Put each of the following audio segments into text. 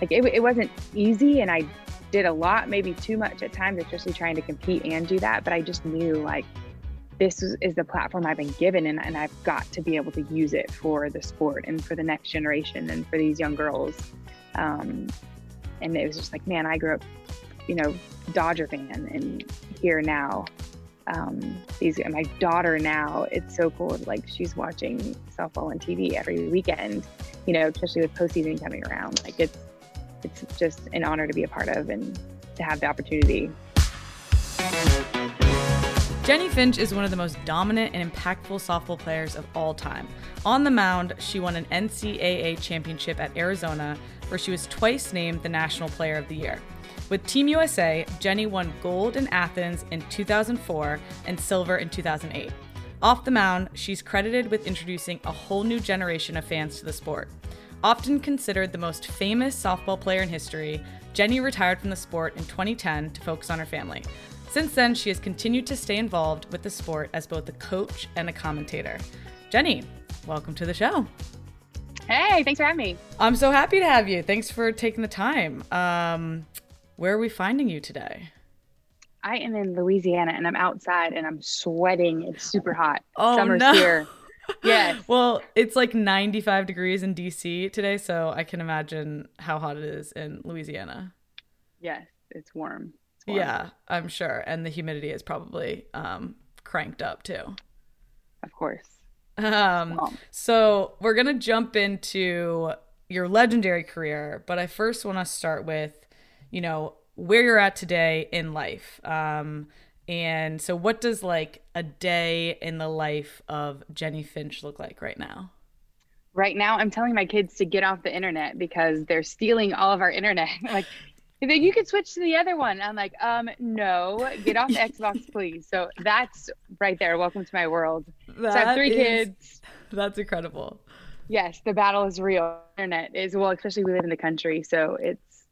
like it, it wasn't easy and I did a lot, maybe too much at times, especially trying to compete and do that. But I just knew like this is, the platform I've been given and, and I've got to be able to use it for the sport and for the next generation and for these young girls. Um, and it was just like, man, I grew up, you know, Dodger fan and here now um, these my daughter now it's so cool like she's watching softball on tv every weekend you know especially with postseason coming around like it's it's just an honor to be a part of and to have the opportunity Jennie Finch is one of the most dominant and impactful softball players of all time. On the mound, she won an NCAA championship at Arizona, where she was twice named the National Player of the Year. With Team USA, Jennie won gold in Athens in 2004 and silver in 2008. Off the mound, she's credited with introducing a whole new generation of fans to the sport. Often considered the most famous softball player in history, Jennie retired from the sport in 2010 to focus on her family. Since then, she has continued to stay involved with the sport as both a coach and a commentator. Jennie, welcome to the show. Hey, thanks for having me. I'm so happy to have you. Thanks for taking the time. Um, where are we finding you today? I am in Louisiana and I'm outside and I'm sweating. It's super hot. Oh, Summer's no. here. Yes. well, it's like 95 degrees in DC today, so I can imagine how hot it is in Louisiana. Yes, it's warm. It's warm. Yeah, I'm sure. And the humidity is probably um, cranked up too. Of course. Um, Wow. so we're going to jump into your legendary career, but I first want to start with, you know, where you're at today in life. Um, and so what does like a day in the life of Jennie Finch look like right now? Right now, I'm telling my kids to get off the internet because they're stealing all of our internet. like, they're you can switch to the other one. I'm like, um, no, get off Xbox, please. So that's right there. Welcome to my world. so I have three is- kids. That's incredible. Yes, the battle is real. Internet is well, especially we live in the country, so it's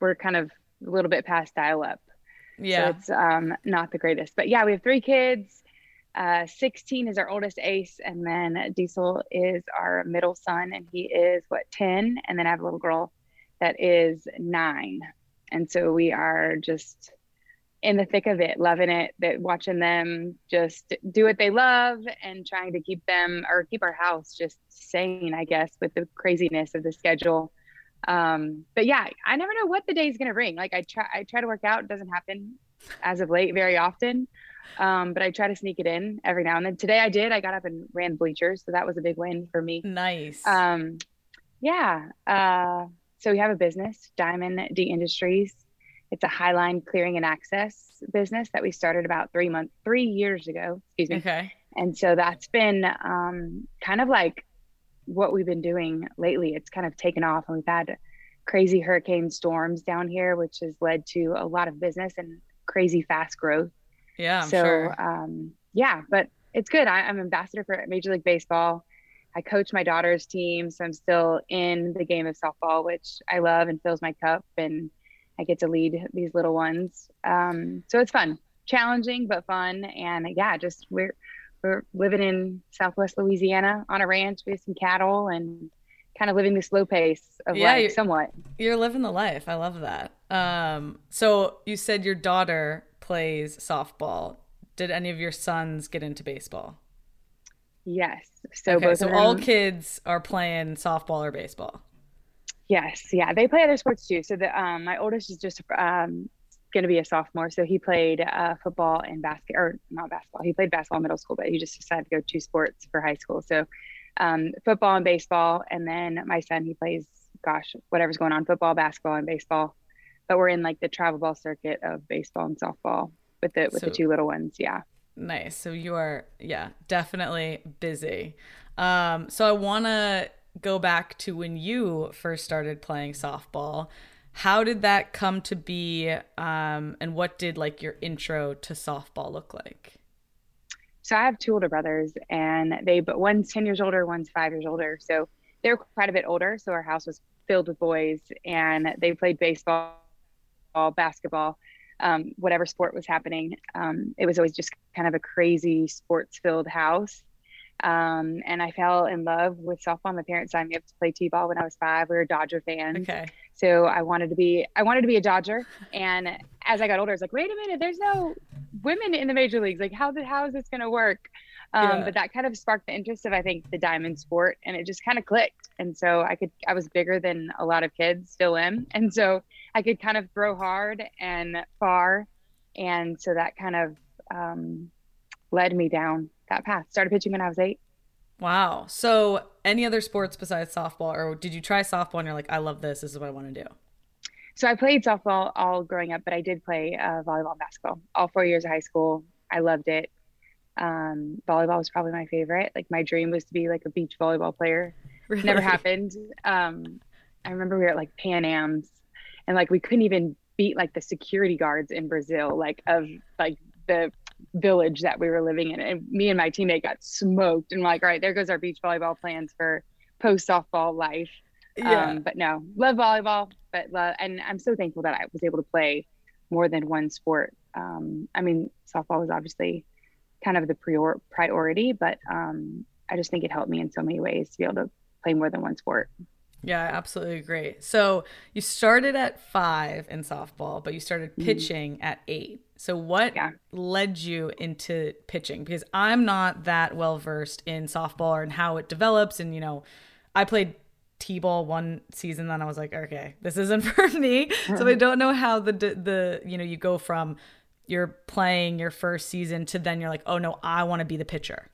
we're kind of a little bit past dial up. Yeah. So it's um, not the greatest. But yeah, we have three kids. Uh, 16 is our oldest ace, and then Diesel is our middle son, and he is what 10. And then I have a little girl that is nine. And so we are just in the thick of it, loving it, that watching them just do what they love and trying to keep them or keep our house just sane, I guess, with the craziness of the schedule um but yeah i never know what the day is going to bring. Like i try i try to work out. It doesn't happen as of late very often. Um but i try to sneak it in every now and then. Today i did. I got up and ran bleachers so that was a big win for me. Nice. um yeah uh so we have a business diamond d industries. It's a highline clearing and access business that we started about three months three years ago excuse me. Okay. and so that's been um, kind of like what we've been doing lately. It's kind of taken off, and we've had crazy hurricane storms down here, which has led to a lot of business and crazy fast growth. Yeah, I'm so, sure. um, yeah, but it's good. I, I'm ambassador for Major League Baseball. I coach my daughter's team, so I'm still in the game of softball, which I love and fills my cup, and I get to lead these little ones. Um, so it's fun, challenging but fun, and yeah, just we're we're living in Southwest Louisiana on a ranch with some cattle and kind of living the slow pace of Yeah, life you- somewhat. You're living the life. I love that. Um, so you said your daughter plays softball. Did any of your sons get into baseball? Yes. So okay, both so all kids are playing softball or baseball. Yes, yeah, they play other sports too. So the um, my oldest is just um, going to be a sophomore, so he played uh, football and basket, or not basketball. He played basketball in middle school, but he just decided to go two sports for high school. So um, football and baseball, and then my son he plays, gosh, whatever's going on, football, basketball, and baseball. But we're in like the travel ball circuit of baseball and softball with the with So- the two little ones. Yeah. Nice. So you are, yeah, definitely busy. Um, so I want to go back to when you first started playing softball. How did that come to be? Um, and what did like your intro to softball look like? So I have two older brothers, and they but one's ten years older, one's five years older. So they're quite a bit older. So our house was filled with boys, and they played baseball, basketball, um, whatever sport was happening. Um, it was always just kind of a crazy sports-filled house. Um, and I fell in love with softball. My parents signed me up to play t-ball when I was five. We were Dodger fans. Okay. So I wanted to be I wanted to be a Dodger. And as I got older, I was like, wait a minute, there's no women in the major leagues. Like how how is this gonna work? Um, yeah. but that kind of sparked the interest of I think the diamond sport and it just kind of clicked. And so I could I was bigger than a lot of kids, still am. And so I could kind of throw hard and far. And so that kind of um, led me down that path. Started pitching when I was eight. Wow. So, any other sports besides softball, or did you try softball and you're like, I love this. This is what I want to do? So, I played softball all growing up, but I did play uh, volleyball and basketball all four years of high school. I loved it. Um, volleyball was probably my favorite. Like, my dream was to be like a beach volleyball player. Really? Never happened. Um, I remember we were at like Pan Am's and like we couldn't even beat like the security guards in Brazil, like of like the village that we were living in. And me and my teammate got smoked. And like, all right, there goes our beach volleyball plans for post softball life. Yeah. Um, but no, love volleyball, but love, and I'm so thankful that I was able to play more than one sport. Um, I mean, softball was obviously kind of the prior- priority, but um, I just think it helped me in so many ways to be able to play more than one sport. Yeah, I absolutely agree. So you started at five in softball, but you started mm-hmm. pitching mm-hmm. at eight. So what yeah. led you into pitching? Because I'm not that well versed in softball and how it develops. And you know, I played t-ball one season, then I was like, okay, this isn't for me. so I mm-hmm. don't know how the the you know you go from you're playing your first season to then you're like, oh no, I want to be the pitcher.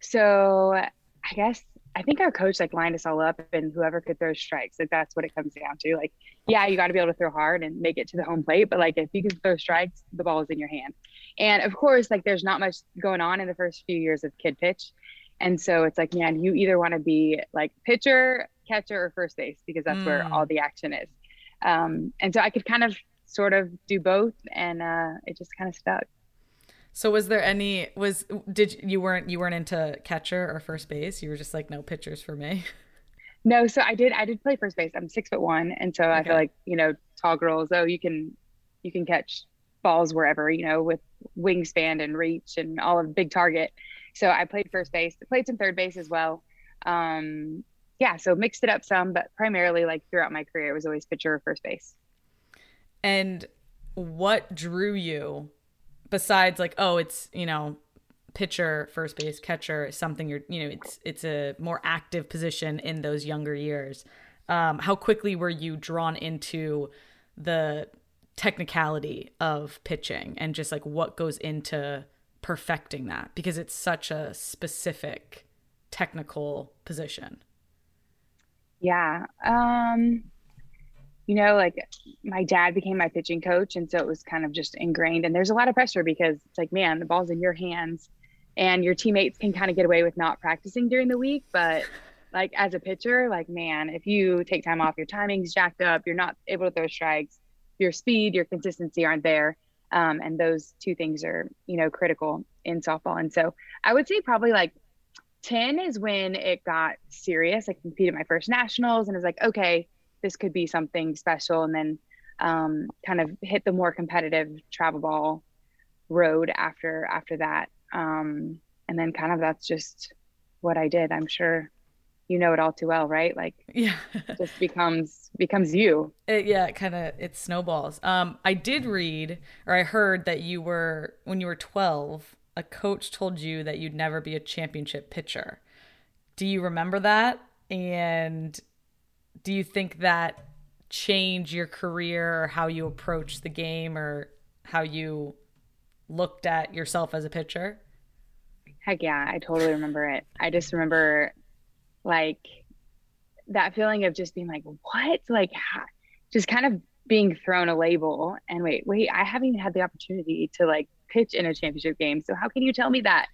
So I guess I think our coach like lined us all up and whoever could throw strikes, like that's what it comes down to. Like, yeah, you got to be able to throw hard and make it to the home plate, but like if you can throw strikes, the ball is in your hand. And of course, like there's not much going on in the first few years of kid pitch. And so it's like, man, you either want to be like pitcher, catcher, or first base because that's mm. where all the action is. Um, and so I could kind of sort of do both, and uh, it just kind of stuck. So was there any was did you weren't you weren't into catcher or first base? You were just like no pitchers for me. No, so I did I did play first base. I'm six foot one, and so okay. I feel like you know tall girls. Oh, you can you can catch balls wherever you know with wingspan and reach and all of big target. So I played first base. I played some third base as well. Um, yeah, so mixed it up some, but primarily like throughout my career, it was always pitcher or first base. And what drew you besides like oh it's you know pitcher first base catcher is something you're you know it's it's a more active position in those younger years um, how quickly were you drawn into the technicality of pitching and just like what goes into perfecting that because it's such a specific technical position yeah um you know, like my dad became my pitching coach. And so it was kind of just ingrained. And there's a lot of pressure because it's like, man, the ball's in your hands and your teammates can kind of get away with not practicing during the week. But like as a pitcher, like, man, if you take time off, your timing's jacked up, you're not able to throw strikes, your speed, your consistency aren't there. Um, and those two things are, you know, critical in softball. And so I would say probably like 10 is when it got serious. I competed my first nationals and it was like, okay, this could be something special and then um, kind of hit the more competitive travel ball road after after that um, and then kind of that's just what i did. I'm sure you know it all too well right? Like yeah. just becomes becomes you. It, yeah it kind of it snowballs. Um i did read or i heard that you were when you were 12 a coach told you that you'd never be a championship pitcher. Do you remember that? And do you think that changed your career or how you approach the game or how you looked at yourself as a pitcher? Heck yeah, I totally remember it. I just remember like that feeling of just being like, what? Like, just kind of being thrown a label and wait, wait, I haven't even had the opportunity to like pitch in a championship game. So how can you tell me that?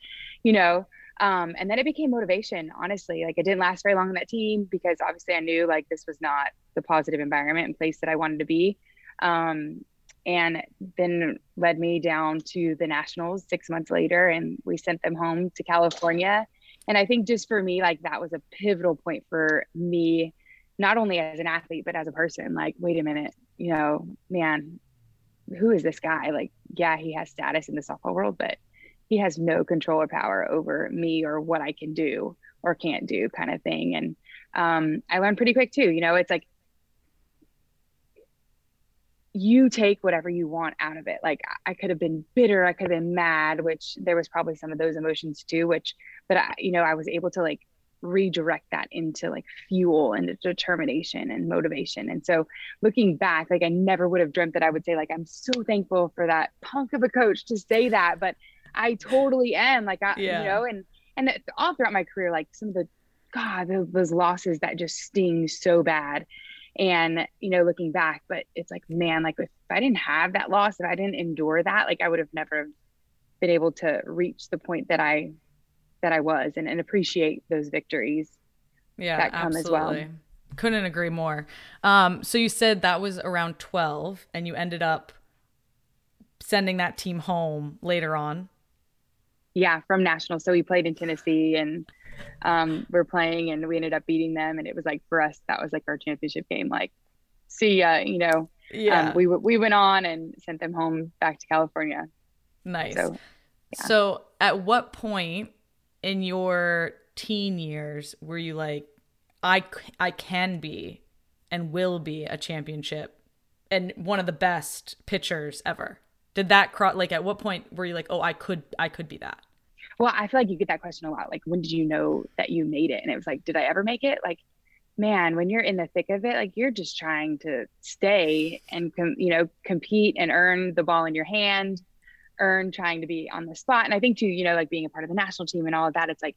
You know, um, and then it became motivation, honestly. Like it didn't last very long on that team because obviously I knew like this was not the positive environment and place that I wanted to be. Um, and then led me down to the nationals six months later and we sent them home to California. And I think just for me, like that was a pivotal point for me, not only as an athlete, but as a person. Like, wait a minute, you know, man, who is this guy? Like, yeah, he has status in the softball world, but he has no control or power over me or what I can do or can't do kind of thing. And um, I learned pretty quick too, you know, it's like you take whatever you want out of it. Like I could have been bitter, I could have been mad, which there was probably some of those emotions too, which, but I, you know, I was able to like redirect that into like fuel and determination and motivation. And so looking back, like I never would have dreamt that I would say, like, I'm so thankful for that punk of a coach to say that, but I totally am. Like, I, yeah. you know, and, and all throughout my career, like some of the, God, those, those losses that just sting so bad and you know looking back but it's like man like if i didn't have that loss if i didn't endure that like i would have never been able to reach the point that i that i was and, and appreciate those victories yeah that come absolutely. as well. couldn't agree more. Um so you said that was around 12 and you ended up sending that team home later on? Yeah from national so we played in tennessee and um, we're playing and we ended up beating them. And it was like, for us, that was like our championship game. Like, see ya, you know, um, yeah. Um, we, we went on and sent them home back to California. Nice. So, yeah. so at what point in your teen years were you like, I, I can be and will be a championship and one of the best pitchers ever? Did that cross like at what point were you like, oh, I could I could be that? Well, I feel like you get that question a lot. Like, when did you know that you made it? And it was like, did I ever make it? Like, man, when you're in the thick of it, like you're just trying to stay and com- you know compete and earn the ball in your hand, earn trying to be on the spot. And I think too, you know, like being a part of the national team and all of that, it's like,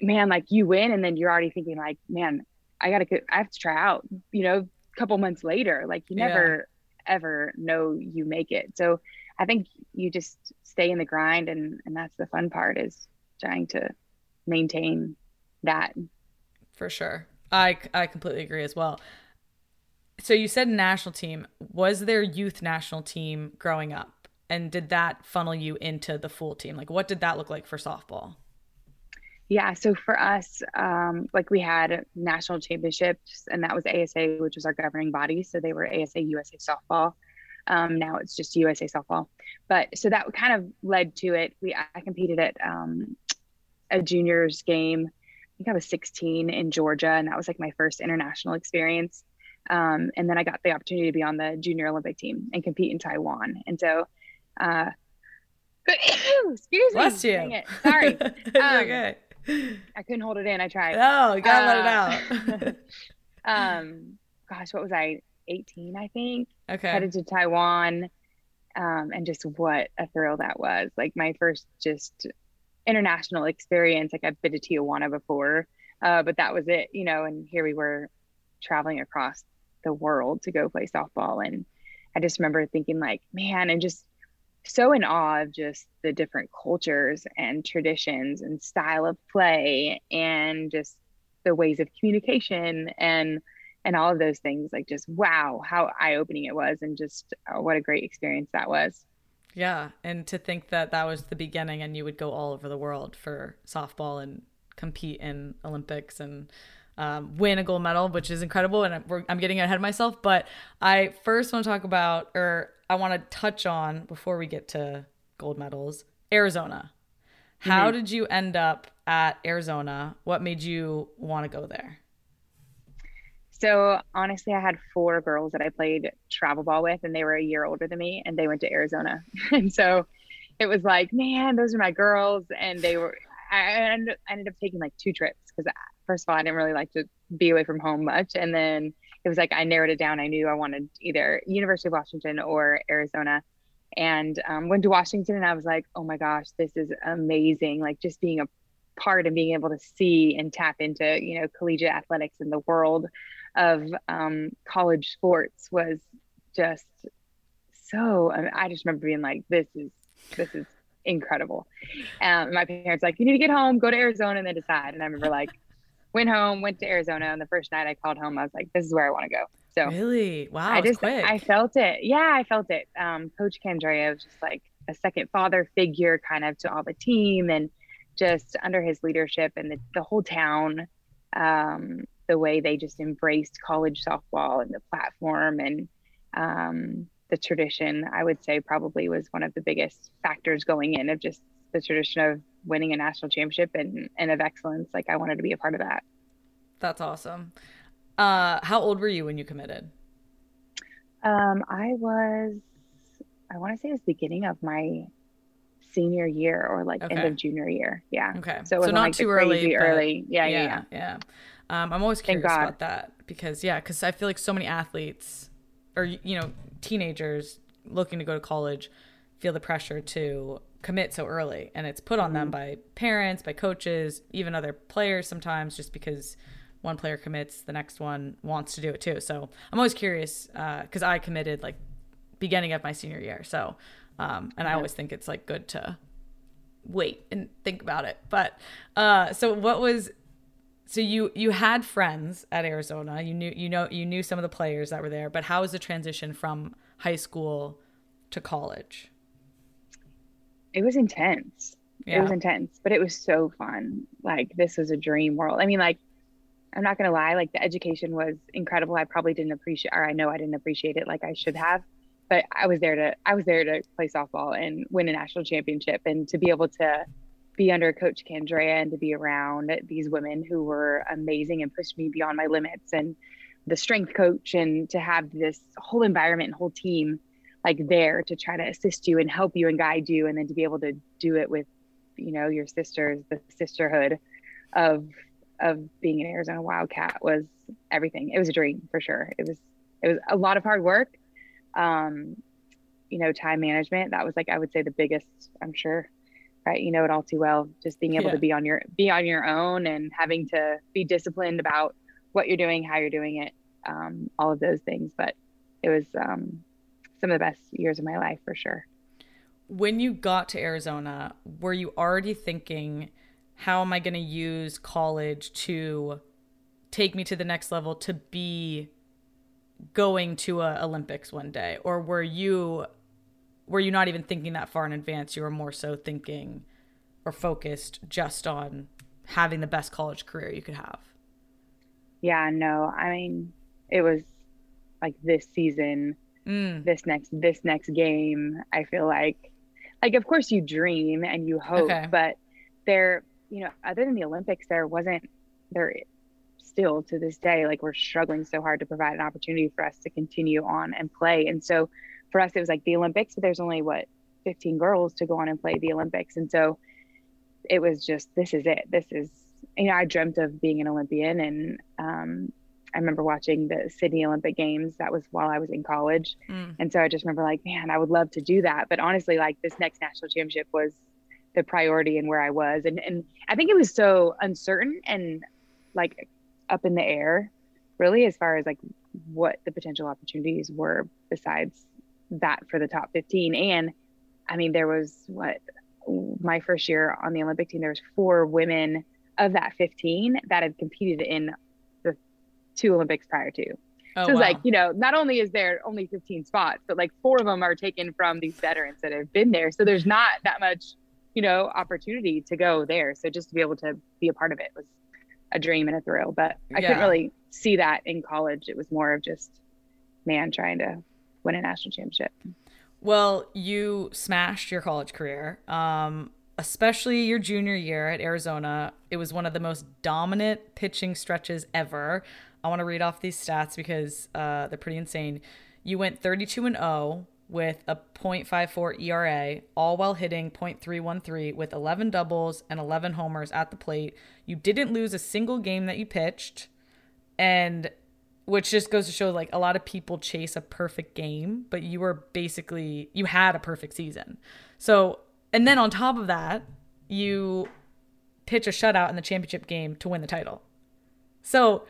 man, like you win, and then you're already thinking like, man, I gotta, I have to try out. You know, a couple months later, like you never yeah. ever know you make it. So I think you just stay in the grind and and that's the fun part is trying to maintain that. For sure. I I completely agree as well. So you said national team. Was there youth national team growing up? And did that funnel you into the full team? Like what did that look like for softball? Yeah, so for us, um, like we had national championships, and that was ASA, which was our governing body. So they were ASA USA softball. Um, now it's just USA softball. But so that kind of led to it. We I competed at um, a juniors game. I think I was 16 in Georgia, and that was like my first international experience. Um, and then I got the opportunity to be on the junior Olympic team and compete in Taiwan. And so, uh, excuse Bless me. you. Sorry. um, okay. I couldn't hold it in. I tried. Oh, you gotta uh, let it out. um, gosh, what was I? 18, I think. Okay. Headed to Taiwan. Um, and just what a thrill that was. Like my first just international experience. Like I've been to Tijuana before, uh, but that was it, you know, and here we were traveling across the world to go play softball. And I just remember thinking like, man, and just so in awe of just the different cultures and traditions and style of play and just the ways of communication and and all of those things like just wow how eye-opening it was and just uh, what a great experience that was. Yeah and to think that that was the beginning and you would go all over the world for softball and compete in olympics and um, win a gold medal which is incredible and I'm, I'm getting ahead of myself but i first want to talk about or i want to touch on before we get to gold medals arizona. How mm-hmm. did you end up at arizona? What made you want to go there so honestly, I had four girls that I played travel ball with, and they were a year older than me, and they went to Arizona. and so it was like, man, those are my girls, and they were. I ended up taking like two trips because first of all, I didn't really like to be away from home much, and then it was like I narrowed it down. I knew I wanted either University of Washington or Arizona, and um, went to Washington, and I was like, oh my gosh, this is amazing! Like just being a part and being able to see and tap into you know collegiate athletics in the world of um, college sports was just so I, mean, I, just remember being like this is this is incredible. Um, my parents like you need to get home go to arizona and then decide. And i remember like went home went to arizona and the first night i called home i was like this is where i want to go. So really? Wow i just quick. i felt it. Yeah i felt it. Um, coach candrea was just like a second father figure kind of to all the team and just under his leadership and the, the whole town. Um, the way they just embraced college softball and the platform and um, the tradition, I would say probably was one of the biggest factors going in of just the tradition of winning a national championship and, and of excellence. Like I wanted to be a part of that. That's awesome. Uh, how old were you when you committed? Um, I was, I want to say it was beginning of my senior year or like okay. end of junior year. Yeah. Okay. So, it so not like too early. Early. Yeah, yeah. Yeah. Yeah. Um, I'm always curious about that because yeah, because I feel like so many athletes or you know teenagers looking to go to college feel the pressure to commit so early. And it's put on mm-hmm. them by parents by coaches even other players sometimes just because one player commits the next one wants to do it too. So i'm always curious because uh, i committed like beginning of my senior year. So um, and i always think it's like good to wait and think about it. But uh, so what was so you you had friends at Arizona. You knew you know you knew some of the players that were there, but how was the transition from high school to college? It was intense. Yeah. It was intense, but it was so fun. Like this was a dream world. I mean, like I'm not gonna lie, like the education was incredible. I probably didn't appreciate, or I know I didn't appreciate it like I should have. But I was there to I was there to play softball and win a national championship, and to be able to be under Coach Candrea and to be around these women who were amazing and pushed me beyond my limits and the strength coach and to have this whole environment and whole team like there to try to assist you and help you and guide you and then to be able to do it with you know your sisters the sisterhood of of being an Arizona Wildcat was everything. It was a dream for sure. It was it was a lot of hard work. Um you know time management that was like I would say the biggest I'm sure right you know it all too well just being able yeah. to be on your be on your own and having to be disciplined about what you're doing how you're doing it um, all of those things. But it was um, some of the best years of my life for sure. When you got to arizona were you already thinking how am i going to use college to take me to the next level to be going to a olympics one day? Or were you were you not even thinking that far in advance? You were more so thinking or focused just on having the best college career you could have. Yeah, no. I mean, it was like this season, mm. this next this next game, I feel like like of course you dream and you hope, okay. but there, you know, other than the Olympics there wasn't there still to this day like we're struggling so hard to provide an opportunity for us to continue on and play. And so for us it was like the olympics but there's only what 15 girls to go on and play the olympics. And so it was just this is it. This is you know i dreamt of being an olympian and um, i remember watching the sydney olympic games. That was while i was in college. Mm. and so i just remember like man i would love to do that. But honestly like this next national championship was the priority and where i was. And and i think it was so uncertain and like up in the air really as far as like what the potential opportunities were besides that for the top 15. And I mean, there was what my first year on the Olympic team, there was four women of that 15 that had competed in the two Olympics prior to. Oh, so it's wow. like, you know, not only is there only 15 spots, but like four of them are taken from these veterans that have been there. So there's not that much, you know, opportunity to go there. So just to be able to be a part of it was a dream and a thrill. But I yeah. couldn't really see that in college. It was more of just man trying to win a national championship. Well, you smashed your college career, um, especially your junior year at Arizona. It was one of the most dominant pitching stretches ever. I want to read off these stats because uh, they're pretty insane. You went 32 and 0 with a 0.54 ERA, all while hitting .313 with 11 doubles and 11 homers at the plate. You didn't lose a single game that you pitched, and which just goes to show like a lot of people chase a perfect game, but you were basically you had a perfect season. So, and then on top of that, you pitch a shutout in the championship game to win the title. So,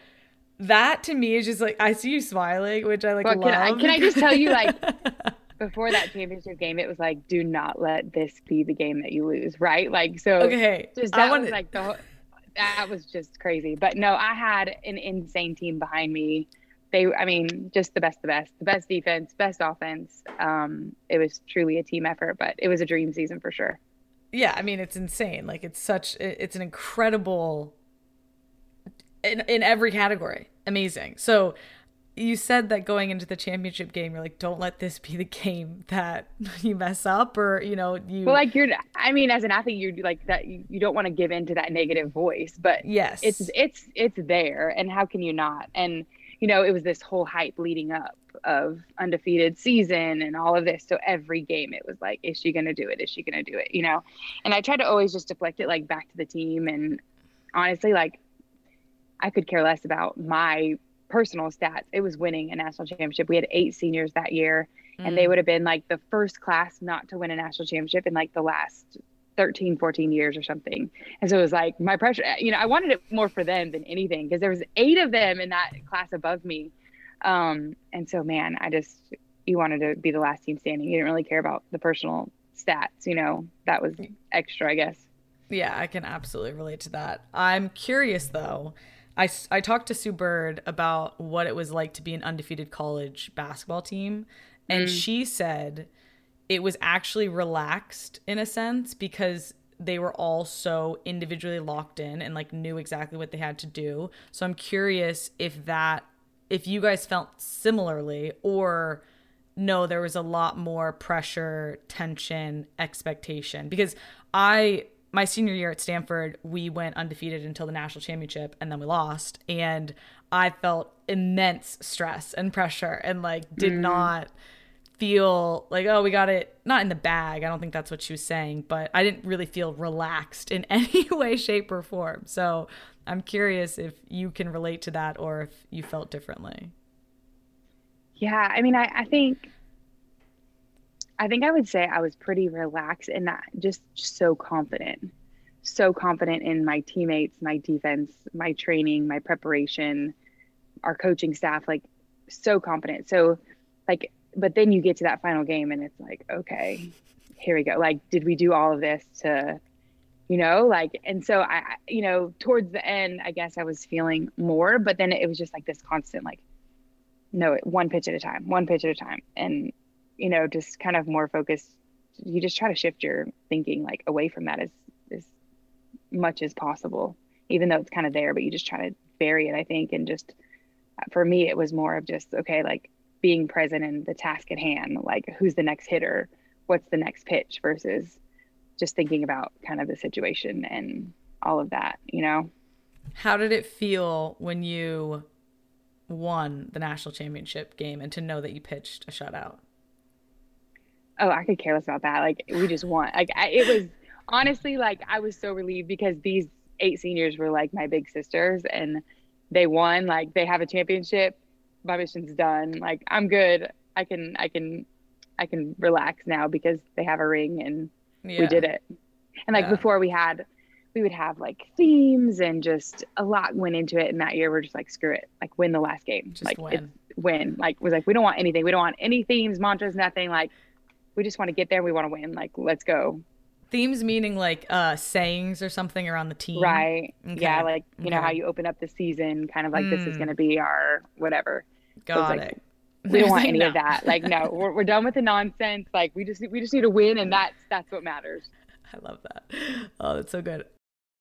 that to me is just like I see you smiling, which I like well, love. Can I, can I just tell you like before that championship game, it was like, do not let this be the game that you lose, right? Like so. Okay. Just that I wanna... was like the that was just crazy. But no, I had an insane team behind me. They, I mean, just the best, the best, the best defense, best offense. Um, it was truly a team effort, but it was a dream season for sure. Yeah, I mean, it's insane. Like it's such, it's an incredible in in every category. Amazing. So you said that going into the championship game, you're like, don't let this be the game that you mess up, or you know, you. Well, like you're. I mean, as an athlete, you're like that. You, don't want to give in to that negative voice, but yes, it's it's it's there, and how can you not? And you know, it was this whole hype leading up of undefeated season and all of this. So every game it was like, is she going to do it? Is she going to do it? You know? And I tried to always just deflect it like back to the team. And honestly, like I could care less about my personal stats. It was winning a national championship. We had eight seniors that year, mm. and they mm. would have been like the first class not to win a national championship in like the last 13 14 years or something and so it was like my pressure you know i wanted it more for them than anything because there was eight of them in that class above me um and so man i just you wanted to be the last team standing you didn't really care about the personal stats you know that was extra i guess yeah i can absolutely relate to that i'm curious though I, I talked to Sue Bird about what it was like to be an undefeated college basketball team, and mm. she said it was actually relaxed in a sense because they were all so individually locked in and like knew exactly what they had to do. So I'm curious if that if you guys felt similarly or no there was a lot more pressure, tension, expectation because I my senior year at Stanford, we went undefeated until the national championship and then we lost. And I felt immense stress and pressure and like did mm. not feel like oh we got it not in the bag i don't think that's what she was saying but i didn't really feel relaxed in any way shape or form. So i'm curious if you can relate to that or if you felt differently. Yeah i mean i, I think i think i would say i was pretty relaxed and not just so confident so confident in my teammates my defense my training my preparation our coaching staff like so confident so like but then you get to that final game and it's like, okay, here we go. Like, did we do all of this to, you know, like, and so I, you know, towards the end, I guess I was feeling more, but then it was just like this constant, like, no, one pitch at a time, one pitch at a time. And, you know, just kind of more focused. You just try to shift your thinking like away from that as, as much as possible, even though it's kind of there, but you just try to bury it, I think. And just uh, for me, it was more of just, okay, like, being present in the task at hand, like who's the next hitter, what's the next pitch versus just thinking about kind of the situation and all of that, you know? How did it feel when you won the national championship game and to know that you pitched a shutout? Oh, I could care less about that. Like we just won. Like I, it was honestly like I was so relieved because these eight seniors were like my big sisters and they won. Like they have a championship my mission's done. Like I'm good. I can I can I can relax now because they have a ring and yeah. we did it. And like yeah. before we had we would have like themes and just a lot went into it and that year we're just like screw it. Like win the last game. Just like win. win. Like was like we don't want anything. We don't want any themes, mantras, nothing. Like we just want to get there. We want to win. Like let's go. Themes meaning like uh sayings or something around the team. Right. Okay. Yeah, like you okay. know how you open up the season, kind of like mm. this is mm. gonna be our whatever. Got like, it. We don't want any no. of that. Like, no, we're, we're done with the nonsense. Like, we just we just need to win, and that's that's what matters. I love that. Oh, that's so good.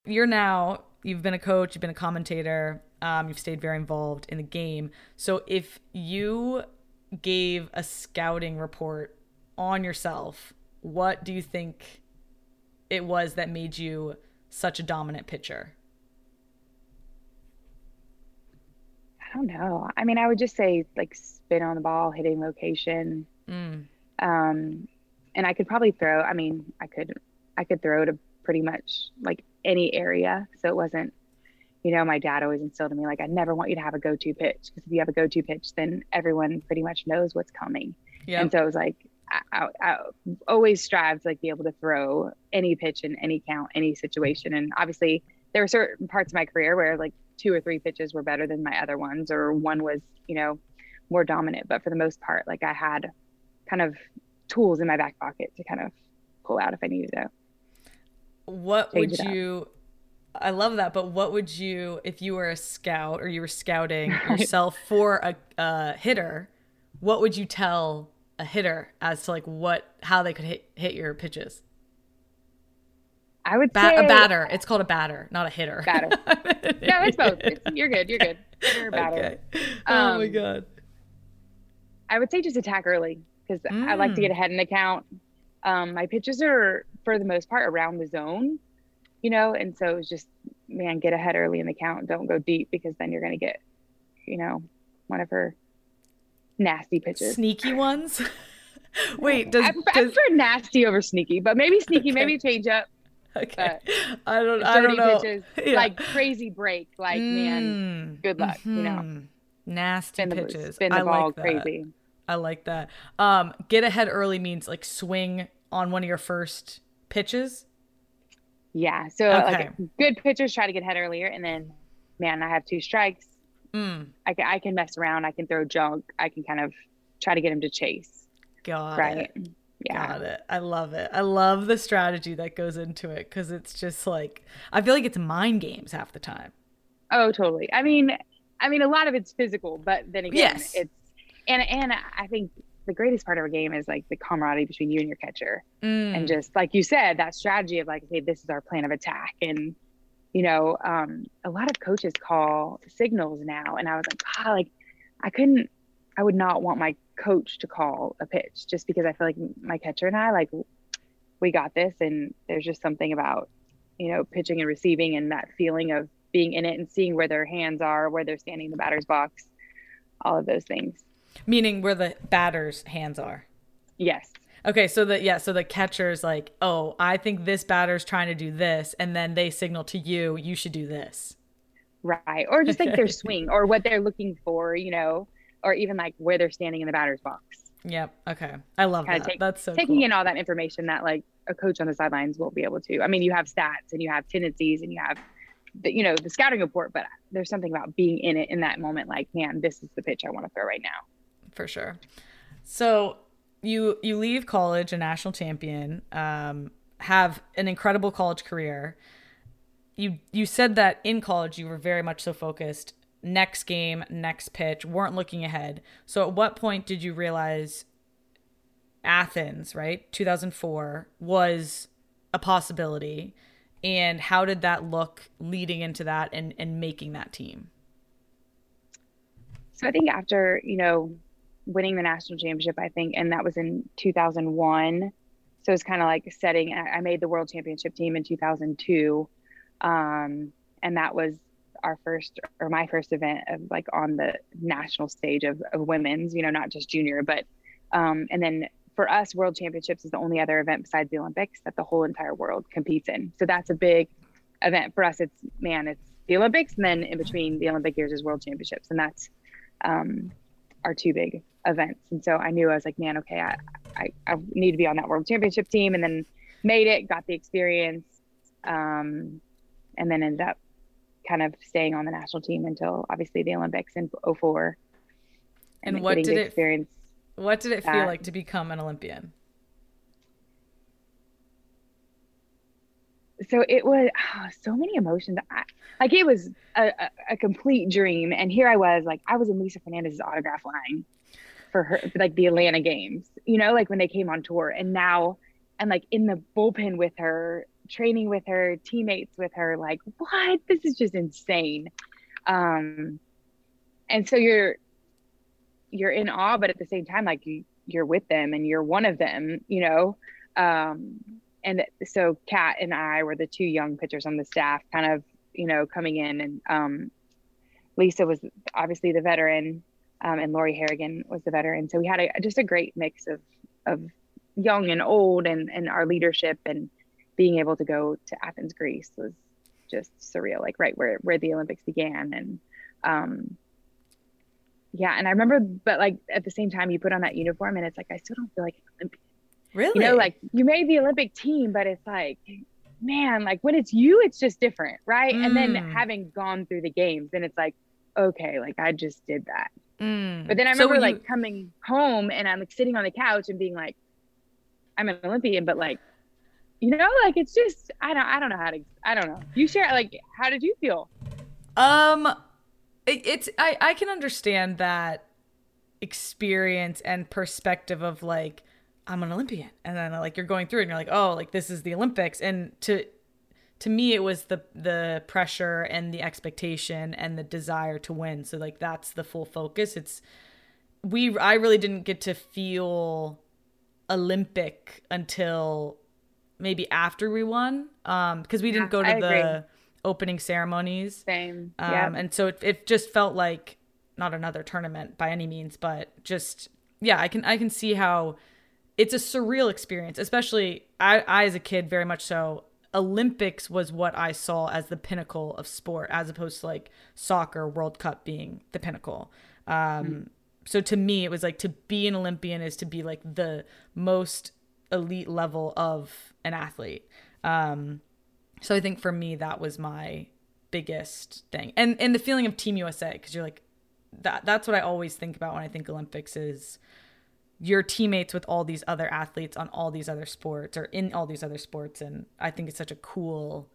You're now you've been a coach, you've been a commentator, um, you've stayed very involved in the game. So if you gave a scouting report on yourself, what do you think it was that made you such a dominant pitcher? I don't know. I mean, I would just say like spin on the ball, hitting location. Mm. Um, and I could probably throw. I mean, I could, I could throw to pretty much like any area. So it wasn't, you know, my dad always instilled in me like I never want you to have a go-to pitch because if you have a go-to pitch, then everyone pretty much knows what's coming. Yep. And so it was like I, I, always strive to like be able to throw any pitch in any count, any situation. And obviously, there were certain parts of my career where like two or three pitches were better than my other ones, or one was, you know, more dominant. But for the most part, like I had kind of tools in my back pocket to kind of pull out if I needed to. What would you? I love that, but what would you, if you were a scout or you were scouting yourself for a, a hitter, what would you tell a hitter as to like what how they could hit hit your pitches? I would ba- say a batter. It's called a batter, not a hitter. Batter. no, it's both. It's, you're good. You're good. Hitter batter. Okay. Um, oh my god. I would say just attack early because mm. I like to get mm. ahead in the count. Um, my pitches are for the most part around the zone, you know, and so it's just man, get ahead early in the count. Don't go deep because then you're gonna get, you know, one of her nasty pitches. Sneaky ones. Wait, does, I, does... I prefer nasty over sneaky, but maybe sneaky, okay. maybe change up. Okay. I don't. I don't know. Pitches, yeah. Like crazy break. Like mm, man, good luck. Mm-hmm. You know, mm-hmm. nasty spin the, pitches. Spin the I ball like crazy. I like that. Um, get ahead early means like swing on one of your first pitches. Yeah. So okay. like good pitchers try to get ahead earlier, and then man, I have two strikes. Mm. I can I can mess around. I can throw junk. I can kind of try to get him to chase. Got right. it. Yeah. Got it. I love it. I love the strategy that goes into it because it's just like I feel like it's mind games half the time. Oh, totally. I mean, I mean, a lot of it's physical, but then again, yes. it's and and I think the greatest part of a game is like the camaraderie between you and your catcher, mm. and just like you said, that strategy of like, okay, this is our plan of attack, and you know, um, a lot of coaches call signals now, and I was like, ah, like I couldn't, I would not want my coach to call a pitch just because I feel like my catcher and I like we got this and there's just something about you know pitching and receiving and that feeling of being in it and seeing where their hands are where they're standing in the batter's box all of those things. Meaning where the batter's hands are. Yes okay so the yeah so the catcher's like oh i think this batter's trying to do this and then they signal to you you should do this right or just like their swing or what they're looking for you know or even like where they're standing in the batter's box. Yep. Okay. I love Kinda that. Take, That's so taking cool. in all that information that like a coach on the sidelines won't be able to. I mean, you have stats and you have tendencies and you have the, you know, the scouting report, but there's something about being in it in that moment. Like, man, this is the pitch I want to throw right now. For sure. So you you leave college a national champion, um, have an incredible college career. You you said that in college you were very much so focused next game, next pitch, weren't looking ahead. So at what point did you realize Athens, right? 2004 was a possibility and how did that look leading into that and and making that team? So I think after, you know, winning the national championship, I think and that was in 2001. So it's kind of like setting I made the world championship team in 2002. Um, and that was our first or my first event of like on the national stage of, of women's, you know, not just junior, but um, and then for us, World Championships is the only other event besides the Olympics that the whole entire world competes in. So that's a big event for us. It's man, it's the Olympics, and then in between the Olympic years is World Championships, and that's um, our two big events. And so I knew I was like, man, okay, I, I, I need to be on that World Championship team, and then made it, got the experience, um, and then ended up kind of staying on the national team until obviously the Olympics in 04. And, and what did it experience? What did it that. feel like to become an Olympian? So it was oh, so many emotions. I, like it was a, a, a, complete dream, and here I was, like I was in Lisa Fernandez's autograph line for her, for like the Atlanta games. You know, like when they came on tour, and now, and like in the bullpen with her training with her, teammates with her, like, what? This is just insane. Um, and so you're you're in awe, but at the same time, like you, you're with them and you're one of them, you know. Um, and so Cat and I were the two young pitchers on the staff, kind of, you know, coming in, and um, Lisa was obviously the veteran, um, and Lori Harrigan was the veteran. So we had a, just a great mix of of young and old, and and our leadership and being able to go to Athens, Greece was just surreal, like right where where the Olympics began, and um, yeah, and I remember, but like at the same time, you put on that uniform, and it's like I still don't feel like an Olympian. Really? You know, like you made the Olympic team, but it's like, man, like when it's you, it's just different, right? Mm. And then mm. having gone through the games, and it's like, okay, like I just did that. Mm. But then I remember so like coming home and I'm like sitting on the couch and being like, I'm an Olympian, but like you know like it's just i don't i don't know how to i don't know you share like how did you feel um it, it's i i can understand that experience and perspective of like i'm an olympian. And then like you're going through and you're like oh like this is the olympics. And to to me it was the the pressure and the expectation and the desire to win. So like that's the full focus. It's we i really didn't get to feel olympic until maybe after we won um because we didn't yeah, go to I the agree. opening ceremonies. Same. Um and so it, it just felt like not another tournament by any means, but just yeah, I can I can see how it's a surreal experience, especially I, I as a kid very much so. Olympics was what I saw as the pinnacle of sport, as opposed to like soccer, World Cup being the pinnacle. Um, mm-hmm. So to me, it was like to be an Olympian is to be like the most elite level of an athlete. Um, so I think for me, that was my biggest thing, and and the feeling of Team USA because you're like that. That's what I always think about when I think Olympics is your teammates with all these other athletes on all these other sports or in all these other sports and i think it's such a cool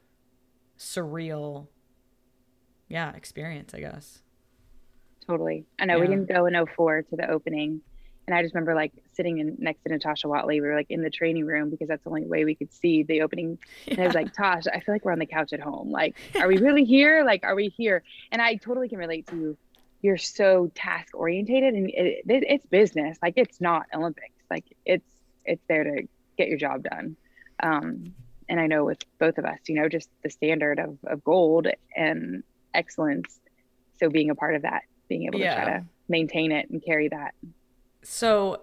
surreal yeah experience i guess. Totally. I know yeah. we didn't go in 04 to the opening and i just remember like sitting in next to natasha watley we were like in the training room because that's the only way we could see the opening. Yeah. and i was like tosh i feel like we're on the couch at home. Like are we really here? Like are we here? And i totally can relate to you you're so task orientated and it, it, it's business. Like it's not olympics. Like it's it's there to get your job done. Um, and i know with both of us you know just the standard of, of gold and excellence. So being a part of that being able yeah. to try to maintain it and carry that. So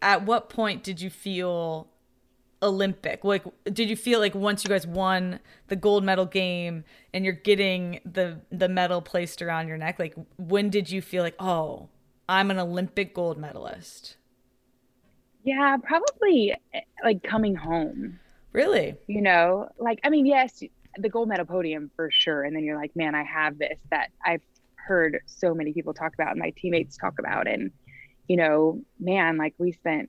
at what point did you feel Olympic? Like, did you feel like once you guys won the gold medal game and you're getting the the medal placed around your neck, like when did you feel like, oh, I'm an Olympic gold medalist? Yeah, probably eh, like coming home. Really? You know, like I mean, yes, the gold medal podium for sure, and then you're like, man, I have this that I've heard so many people talk about, and my teammates talk about, and you know, man, like we spent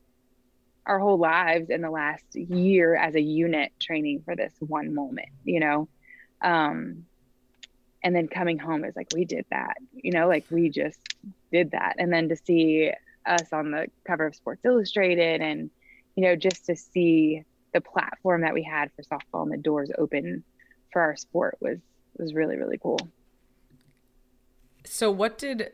our whole lives in the last year as a unit training for this one moment, you know? Um, and then coming home is like, we did that, you know, like we just did that. And then to see us on the cover of Sports Illustrated and, you know, just to see the platform that we had for softball and the doors open for our sport was, was really, really cool. So what did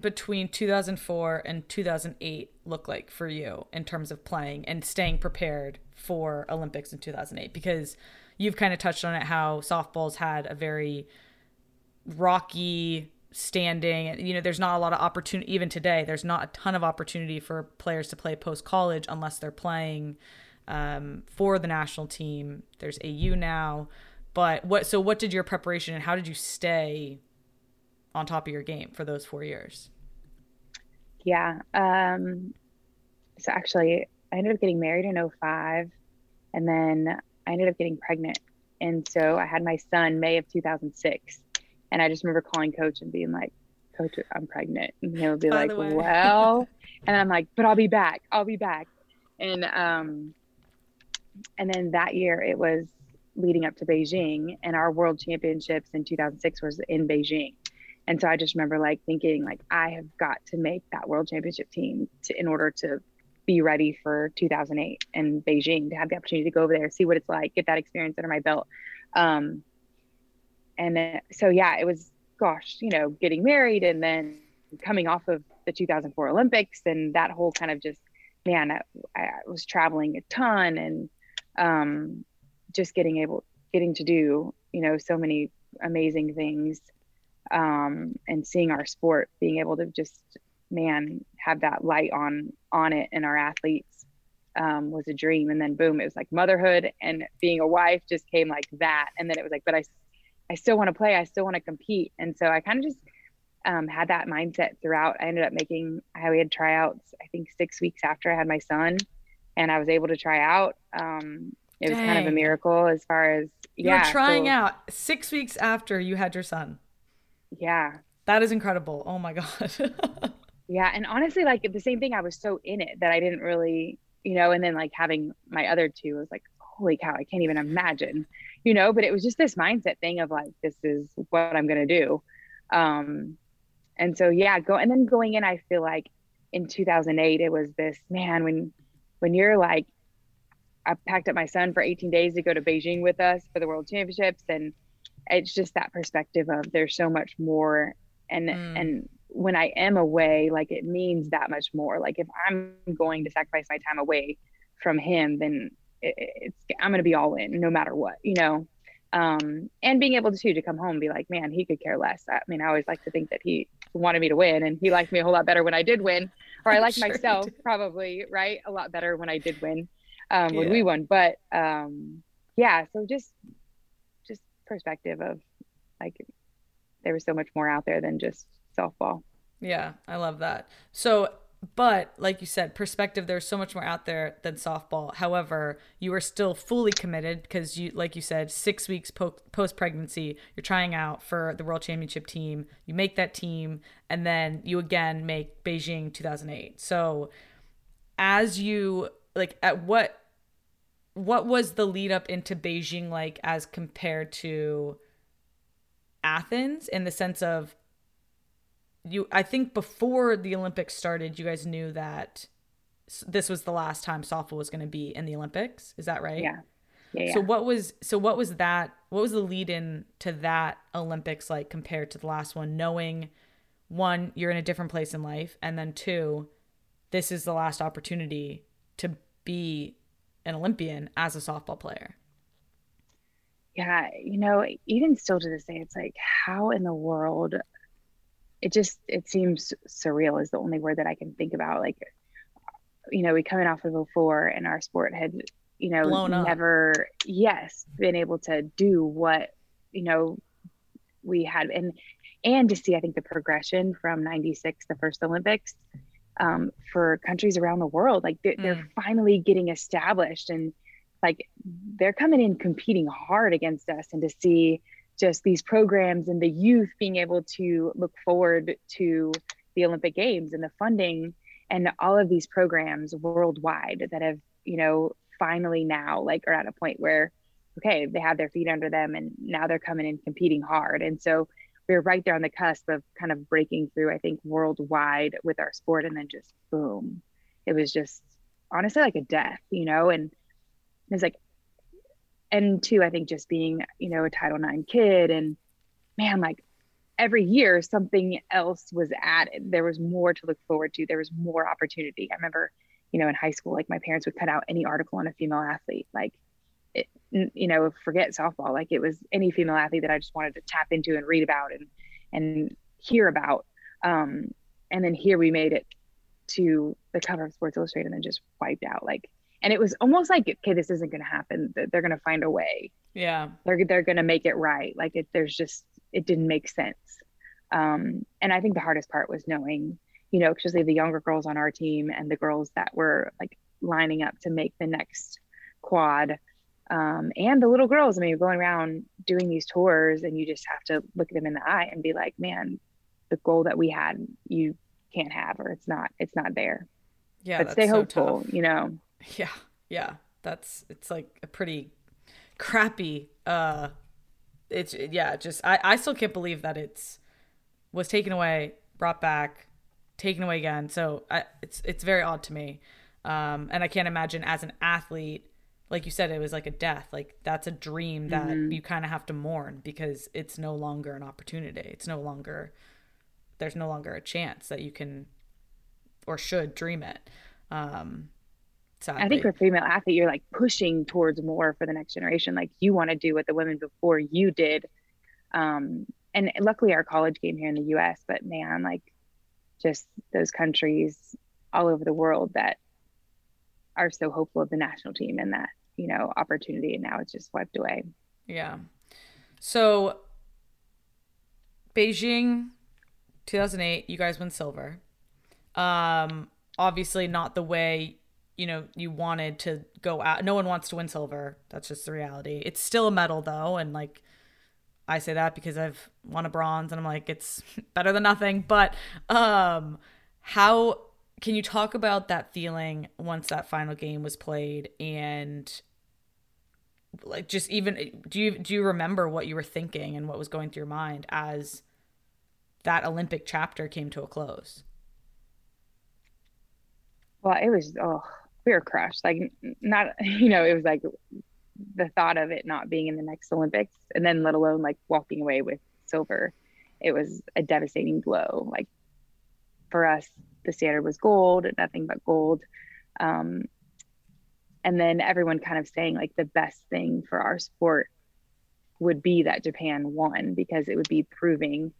between 2004 and 2008 look like for you in terms of playing and staying prepared for Olympics in 2008? Because you've kind of touched on it how softball's had a very rocky standing And you know there's not a lot of opportunity even today there's not a ton of opportunity for players to play post college unless they're playing um, for the national team there's au now but what so what did your preparation and how did you stay on top of your game for those four years? Yeah. Um, so actually, I ended up getting married in 05 and then I ended up getting pregnant. And so I had my son May of 2006. And I just remember calling coach and being like, Coach, I'm pregnant. And he'll be By like, Well, and I'm like, But I'll be back. I'll be back. And, um, and then that year it was leading up to Beijing, and our world championships in 2006 was in Beijing. And so I just remember like thinking like I have got to make that world championship team to, in order to be ready for 2008 and Beijing to have the opportunity to go over there, see what it's like, get that experience under my belt. Um, and then, so yeah, it was, gosh, you know, getting married and then coming off of the 2004 Olympics and that whole kind of just, man, I, I was traveling a ton and um, just getting able, getting to do, you know, so many amazing things um, and seeing our sport being able to just man have that light on on it and our athletes um, was a dream. And then boom it was like motherhood and being a wife just came like that. And then it was like but i i still want to play. I still want to compete. And so i kind of just um, had that mindset throughout. I ended up making i had tryouts i think six weeks after i had my son and i was able to try out. Um, it Dang. was kind of a miracle as far as you yeah trying so, out six weeks after you had your son yeah. That is incredible. Oh my God. yeah. And honestly, like the same thing, I was so in it that I didn't really, you know, and then like having my other two, I was like, holy cow, I can't even imagine, you know, but it was just this mindset thing of like, this is what I'm going to do. Um, and so, yeah, go, and then going in, I feel like in 2008, it was this, man, when, when you're like, I packed up my son for 18 days to go to Beijing with us for the world championships and it's just that perspective of there's so much more and mm. and when i am away like it means that much more like if i'm going to sacrifice my time away from him then it, it's i'm going to be all in no matter what you know Um, and being able to to come home and be like, man, he could care less. I mean, I always like to think that he wanted me to win and he liked me a whole lot better when I did win, or I liked sure myself probably, right? A lot better when I did win, um, when yeah. we won. But um, yeah, so just perspective of like there was so much more out there than just softball. Yeah, I love that. So but like you said perspective there's so much more out there than softball however you are still fully committed because you like you said six weeks po- post pregnancy you're trying out for the world championship team you make that team and then you again make beijing 2008 so as you like at what what was the lead up into beijing like as compared to athens in the sense of you I think before the Olympics started, you guys knew that this was the last time softball was going to be in the Olympics. Is that right? Yeah. Yeah, So what was so what was that what was the lead in to that Olympics like compared to the last one knowing one you're in a different place in life and then two this is the last opportunity to be an Olympian as a softball player. Yeah, you know, even still to this day it's like how in the world it just it seems surreal is the only word that I can think about. Like, you know, we coming off of 04 and our sport had, you know, never yes been able to do what you know we had and and to see I think the progression from 96 the first Olympics um, for countries around the world like they're, mm. they're finally getting established and like they're coming in competing hard against us and to see just these programs and the youth being able to look forward to the Olympic Games and the funding and all of these programs worldwide that have, you know, finally now like are at a point where, okay, they have their feet under them and now they're coming in competing hard. And so we're right there on the cusp of kind of breaking through, I think, worldwide with our sport. And then just boom, it was just honestly like a death, you know, and it's like and two, I think just being, you know, a Title IX kid and man, like every year something else was added. There was more to look forward to. There was more opportunity. I remember, you know, in high school, like my parents would cut out any article on a female athlete, like, it, you know, forget softball. Like it was any female athlete that I just wanted to tap into and read about and and hear about. Um, and then here we made it to the cover of Sports Illustrated and then just wiped out. Like and it was almost like okay this isn't going to happen they're going to find a way yeah they're, they're going to make it right like it there's just it didn't make sense um, and i think the hardest part was knowing you know especially the younger girls on our team and the girls that were like lining up to make the next quad um, and the little girls i mean you're going around doing these tours and you just have to look at them in the eye and be like man the goal that we had you can't have or it's not it's not there yeah but stay so hopeful tough. you know Yeah, yeah. That's it's like a pretty crappy uh it's yeah, just I I still can't believe that it's was taken away, brought back, taken away again. So I it's it's very odd to me. Um and I can't imagine as an athlete like you said it was like a death like that's a dream that mm-hmm. you kind of have to mourn because it's no longer an opportunity it's no longer there's no longer a chance that you can or should dream it um Sadly. I think for female athlete, you're like pushing towards more for the next generation. Like you want to do what the women before you did. Um, and luckily our college game here in the US, but man, like just those countries all over the world that are so hopeful of the national team and that, you know, opportunity. And now it's just wiped away. Yeah. So Beijing 2008, you guys win silver. Um, obviously not the way you know you wanted to go out no one wants to win silver that's just the reality it's still a medal though and like i say that because i've won a bronze and i'm like it's better than nothing but um how can you talk about that feeling once that final game was played and like just even do you do you remember what you were thinking and what was going through your mind as that olympic chapter came to a close well it was oh we were crushed. Like not, you know, it was like the thought of it not being in the next Olympics, and then let alone like walking away with silver. It was a devastating blow. Like for us, the standard was gold, nothing but gold. Um, and then everyone kind of saying like the best thing for our sport would be that Japan won because it would be proving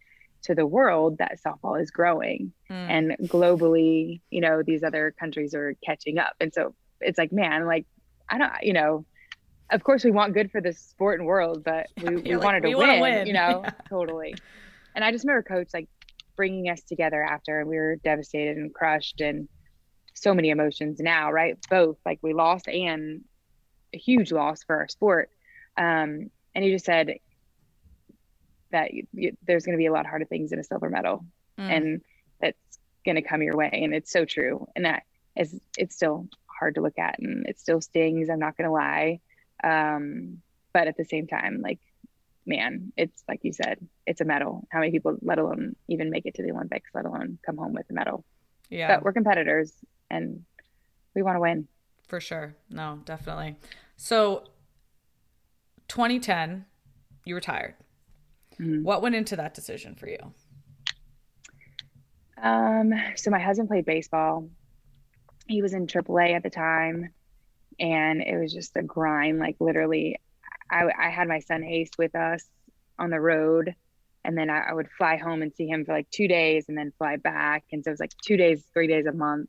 to the world that softball is growing mm. and globally, you know, these other countries are catching up. And so it's like, man, like, I don't, you know, of course we want good for the sport and world, but we, we like, wanted to we win, win, you know, yeah. totally. And I just remember coach like bringing us together after and we were devastated and crushed and so many emotions now, right? Both like we lost and a huge loss for our sport. Um, and he just said that you, you, there's going to be a lot harder things than a silver medal, mm. and that's going to come your way. And it's so true. And that is, it's still hard to look at, and it still stings. I'm not going to lie. Um, but at the same time, like, man, it's like you said, it's a medal. How many people, let alone even make it to the Olympics, let alone come home with a medal? Yeah. But we're competitors, and we want to win. For sure. No, definitely. So 2010, you retired. Mm-hmm. What went into that decision for you? Um, so my husband played baseball. He was in AAA at the time, and it was just a grind. Like literally, I, I had my son Ace with us on the road, and then I, I would fly home and see him for like two days, and then fly back. And so it was like two days, three days a month.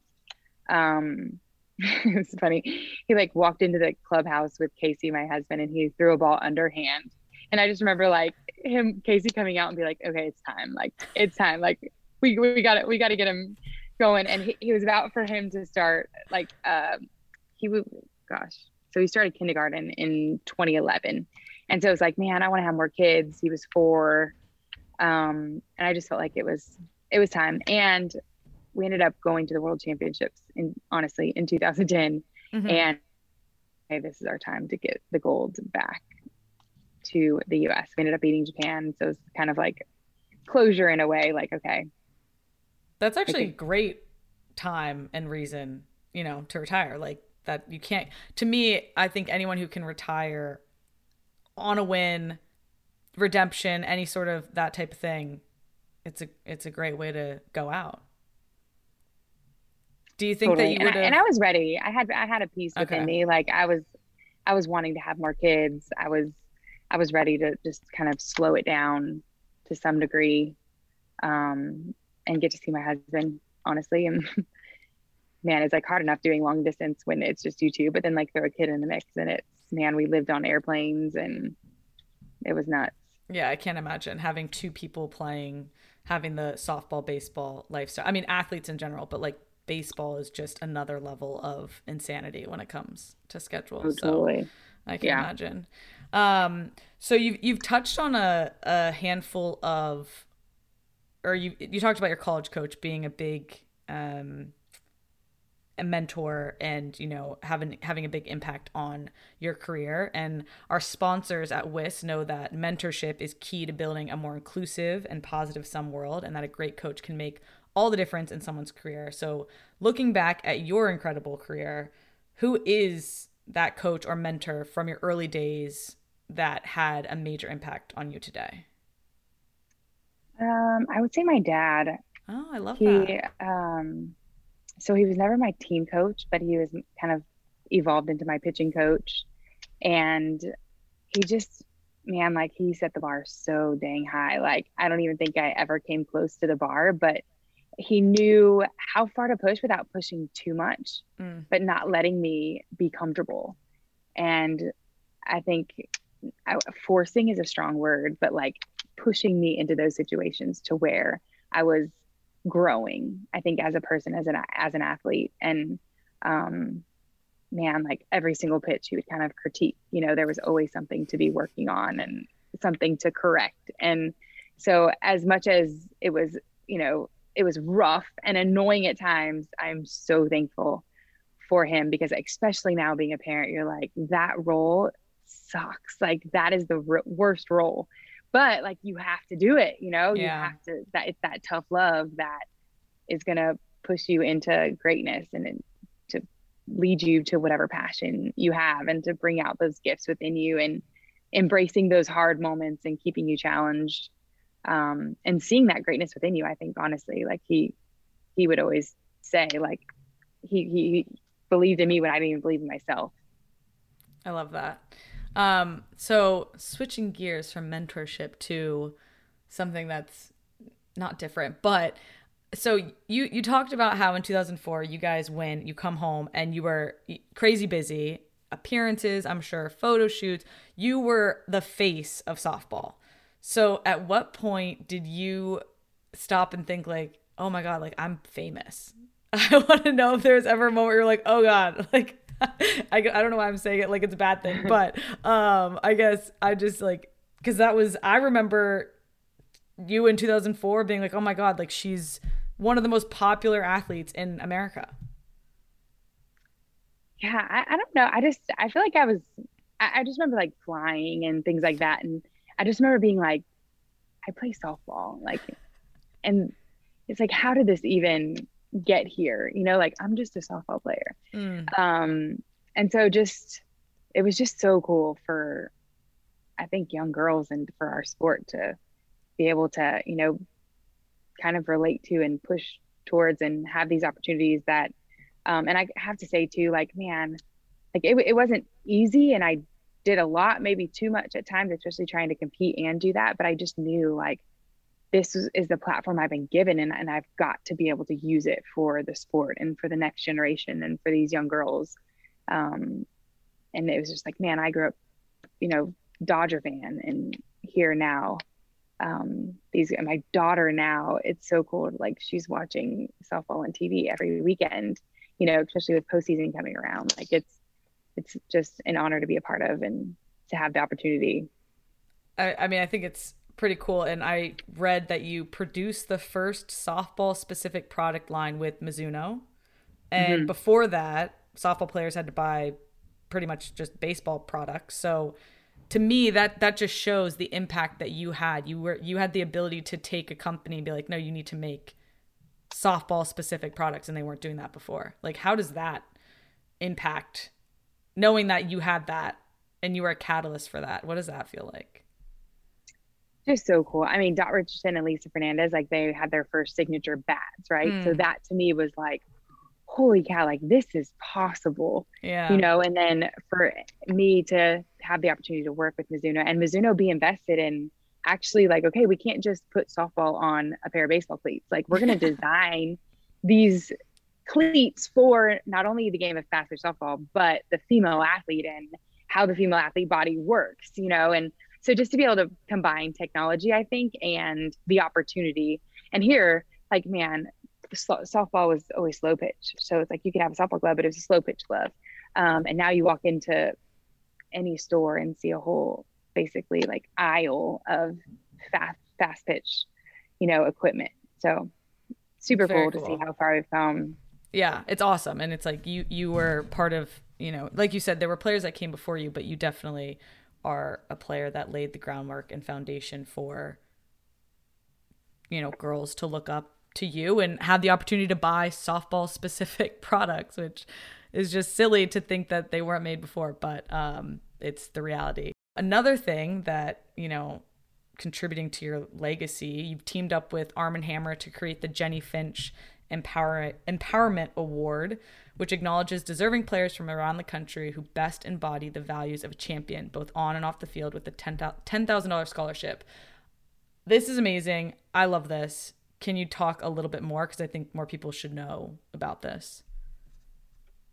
Um, it was funny. He like walked into the clubhouse with Casey, my husband, and he threw a ball underhand. And I just remember like him, Casey coming out and be like, okay, it's time. Like, it's time. Like, we, we got it. We got to get him going. And he, he was about for him to start like, uh, he would, gosh. So he started kindergarten in 2011. And so it was like, man, I want to have more kids. He was four. Um, and I just felt like it was, it was time. And we ended up going to the world championships in honestly in 2010 mm-hmm. and hey this is our time to get the gold back to the us we ended up beating japan so it's kind of like closure in a way like okay that's actually a great time and reason you know to retire like that you can't to me i think anyone who can retire on a win redemption any sort of that type of thing it's a it's a great way to go out do you think totally. that you would? And, and, I was ready. I had I had a peace within me. Like I was, I was wanting to have more kids. I was, I was ready to just kind of slow it down to some degree, um, and get to see my husband. Honestly, and man, it's like hard enough doing long distance when it's just you two. But then like throw a kid in the mix, and it's man, we lived on airplanes, and it was nuts. Yeah, I can't imagine having two people playing, having the softball, baseball lifestyle. I mean, athletes in general, but like baseball is just another level of insanity when it comes to schedule. Oh, totally. So I can yeah. imagine. Um, so you've you've touched on a, a handful of, or you you talked about your college coach being a big um, a mentor and you know having having a big impact on your career and our sponsors at WIS know that mentorship is key to building a more inclusive and positive sum world and that a great coach can make all the difference in someone's career. So, looking back at your incredible career, who is that coach or mentor from your early days that had a major impact on you today? Um, I would say my dad. Oh, I love he, that. Um, so he was never my team coach, but he was kind of evolved into my pitching coach, and he just man like he set the bar so dang high like i don't even think i ever came close to the bar but he knew how far to push without pushing too much, mm. but not letting me be comfortable. And I think I, forcing is a strong word, but like pushing me into those situations to where I was growing. I think as a person, as an as an athlete, and um, man, like every single pitch, he would kind of critique. You know, there was always something to be working on and something to correct. And so, as much as it was, you know, it was rough and annoying at times. I'm so thankful for him because especially now being a parent, you're like that role sucks. Like that is the r- worst role. But like you have to do it, you know? Yeah. You have to that it's that tough love that is going to push you into greatness and it, to lead you to whatever passion you have and to bring out those gifts within you and embracing those hard moments and keeping you challenged um, and seeing that greatness within you. I think honestly, like he he would always say, like he he believed in me when I didn't even believe in myself. I love that. Um, so switching gears from mentorship to something that's not different, but so you you talked about how in 2004 you guys win, you come home and you were crazy busy, appearances, I'm sure, photo shoots. You were the face of softball. So at what point did you stop and think like, "Oh my god, like I'm famous." I want to know if there's ever a moment where you're like, "Oh god, like I, I don't know why I'm saying it like it's a bad thing, but um I guess I just like cuz that was I remember you in 2004 being like, "Oh my god, like she's one of the most popular athletes in America." Yeah, I, I don't know. I just I feel like I was I, I just remember like flying and things like that and I just remember being like I play softball like and it's like how did this even get here you know like i'm just a softball player mm. um and so just it was just so cool for i think young girls and for our sport to be able to you know kind of relate to and push towards and have these opportunities that um and i have to say too like man like it, it wasn't easy and i did a lot maybe too much at times especially trying to compete and do that but i just knew like this is, is the platform I've been given and, and I've got to be able to use it for the sport and for the next generation and for these young girls. Um, and it was just like, man, I grew up, you know, Dodger fan and here now, um, these, my daughter now, it's so cool. Like she's watching softball on TV every weekend, you know, especially with postseason coming around. Like it's, it's just an honor to be a part of and to have the opportunity. I, I mean, I think it's pretty cool. And I read that you produced the first softball specific product line with Mizuno. And mm-hmm. before that, softball players had to buy pretty much just baseball products. So to me that that just shows the impact that you had. You were you had the ability to take a company and be like, "No, you need to make softball specific products." And they weren't doing that before. Like how does that impact knowing that you had that and you were a catalyst for that? What does that feel like? Just so cool. I mean, Dot Richardson and Lisa Fernandez, like they had their first signature bats, right? Mm. So that to me was like, holy cow, like this is possible. Yeah. You know, and then for me to have the opportunity to work with Mizuno and Mizuno be invested in actually like, okay, we can't just put softball on a pair of baseball cleats. Like we're gonna design these cleats for not only the game of faster softball, but the female athlete and how the female athlete body works, you know, and so just to be able to combine technology i think and the opportunity. And here like man softball was always slow pitch. So it's like you could have a softball glove but it was a slow pitch glove. Um, and now you walk into any store and see a whole basically like aisle of fast fast pitch you know equipment. So super cool, cool to see how far we've come. Yeah it's awesome. And it's like you you were part of you know like you said there were players that came before you but you definitely are a player that laid the groundwork and foundation for you know girls to look up to you and have the opportunity to buy softball specific products which is just silly to think that they weren't made before but um, it's the reality. Another thing that you know contributing to your legacy you've teamed up with arm and hammer to create the Jennie Finch Empower- empowerment award which acknowledges deserving players from around the country who best embody the values of a champion, both on and off the field, with a $10,000 scholarship. This is amazing. I love this. Can you talk a little bit more? Because I think more people should know about this.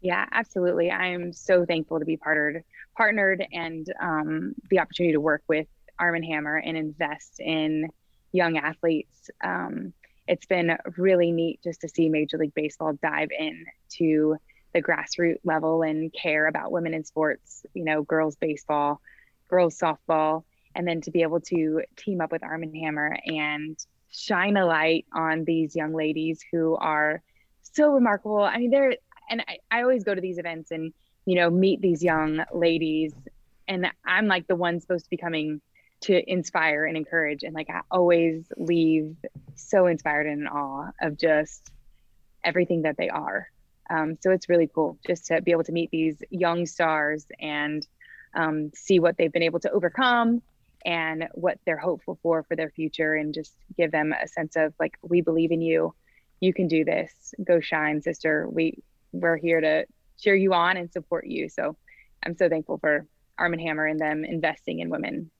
Yeah, absolutely. I am so thankful to be partnered, partnered, and um, the opportunity to work with Arm and Hammer and invest in young athletes. Um, it's been really neat just to see Major League Baseball dive in to the grassroots level and care about women in sports, you know, girls baseball, girls softball, and then to be able to team up with Arm and Hammer and shine a light on these young ladies who are so remarkable. I mean, they're, and I, I always go to these events and, you know, meet these young ladies, and I'm like the one supposed to be coming to inspire and encourage. And like I always leave so inspired and in awe of just everything that they are. Um, so it's really cool just to be able to meet these young stars and um, see what they've been able to overcome and what they're hopeful for for their future and just give them a sense of like we believe in you you can do this go shine sister we we're here to cheer you on and support you so i'm so thankful for Arm and Hammer and them investing in women.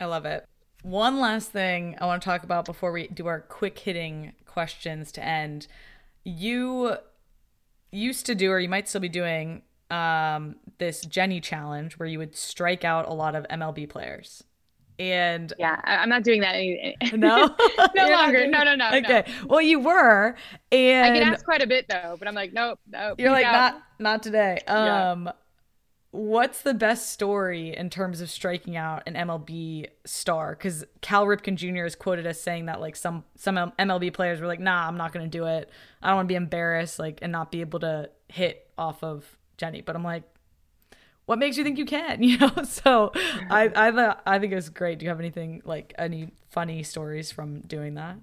I love it. One last thing I want to talk about before we do our quick hitting questions to end. You used to do, or you might still be doing, um, this Jennie challenge where you would strike out a lot of MLB players. And yeah, I, am not doing that any, no, no longer. No, no, no. Okay. No. Well, you were, and I get asked quite a bit though, but I'm like, nope, nope. You're like, out. not, not today. Um, yeah what's the best story in terms of striking out an MLB star? Because Cal Ripken Jr. is quoted as saying that like some some MLB players were like, "Nah, I'm not gonna do it. I don't want to be embarrassed, like, and not be able to hit off of Jennie." But I'm like, what makes you think you can? You know. So I I I think it was great. Do you have anything like any funny stories from doing that?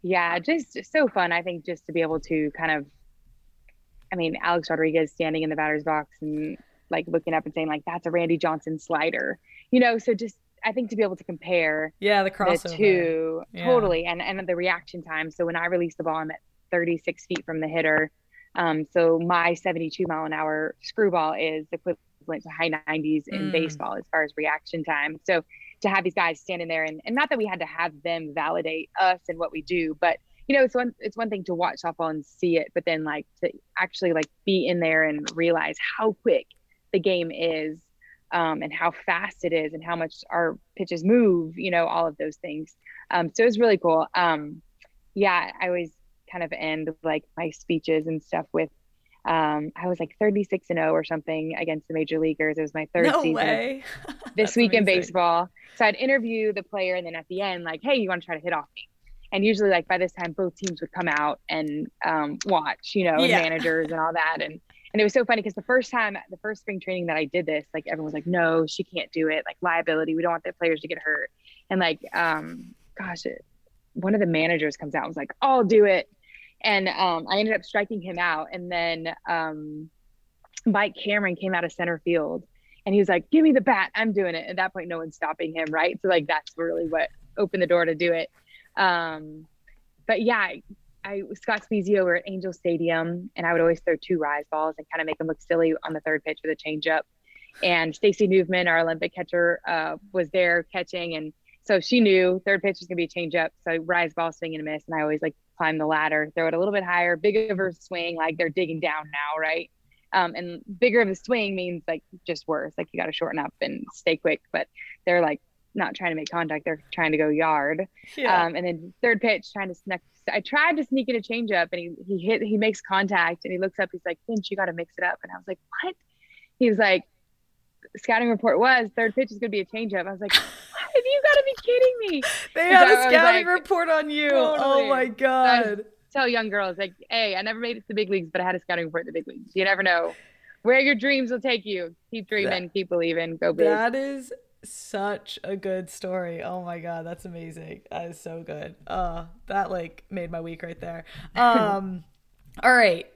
Yeah, just so fun. I think just to be able to kind of I mean, Alex Rodriguez standing in the batter's box and like looking up and saying like that's a Randy Johnson slider, you know. So just I think to be able to compare yeah the crossover the two yeah. totally and and the reaction time. So when I release the ball, I'm at 36 feet from the hitter. Um, so my 72 mile an hour screwball is equivalent to high 90s in mm. baseball as far as reaction time. So to have these guys standing there and, and not that we had to have them validate us and what we do, but you know, it's one it's one thing to watch softball and see it, but then like to actually like be in there and realize how quick the game is um, and how fast it is and how much our pitches move, you know, all of those things. Um, so it was really cool. Um, yeah, I always kind of end like my speeches and stuff with um, I was like 36 and 0 or something against the major leaguers. It was my third no season way. this week amazing. in baseball. So I'd interview the player and then at the end, like, hey, you want to try to hit off me? And usually like by this time both teams would come out and um, watch, you know, yeah. and managers and all that. And and it was so funny because the first time, the first spring training that I did this, like everyone was like, no, she can't do it. Like liability. We don't want the players to get hurt. And like, um, gosh, it, one of the managers comes out and was like, I'll do it. And um, I ended up striking him out. And then um, Mike Cameron came out of center field and he was like, give me the bat. I'm doing it. At that point, no one's stopping him. Right. So like, that's really what opened the door to do it. Um, but yeah, I Scott Spiezio were at Angel Stadium, and I would always throw two rise balls and kind of make them look silly on the third pitch with a changeup. And Stacey Nuveman, our Olympic catcher, uh, was there catching, and so she knew third pitch was gonna be a changeup. So rise ball, swing and a miss, and I always like climb the ladder, throw it a little bit higher, bigger of a swing, like they're digging down now, right? Um, and bigger of a swing means like just worse, like you got to shorten up and stay quick. But they're like not trying to make contact; they're trying to go yard. Yeah. Um, and then third pitch, trying to sneak I tried to sneak in a changeup and he, he hit, he makes contact and he looks up. He's like, Finch, you got to mix it up. And I was like, what? He was like, scouting report was third pitch is going to be a changeup. I was like, what? You got to be kidding me. They had a scouting like, report on you. Oh totally. Oh my God. tell young girls like, hey, I never made it to the big leagues, but I had a scouting report in the big leagues. You never know where your dreams will take you. Keep dreaming, that, keep believing, go big. That is such a good story. Oh my god, that's amazing. That is so good. Uh that like made my week right there. Um all right.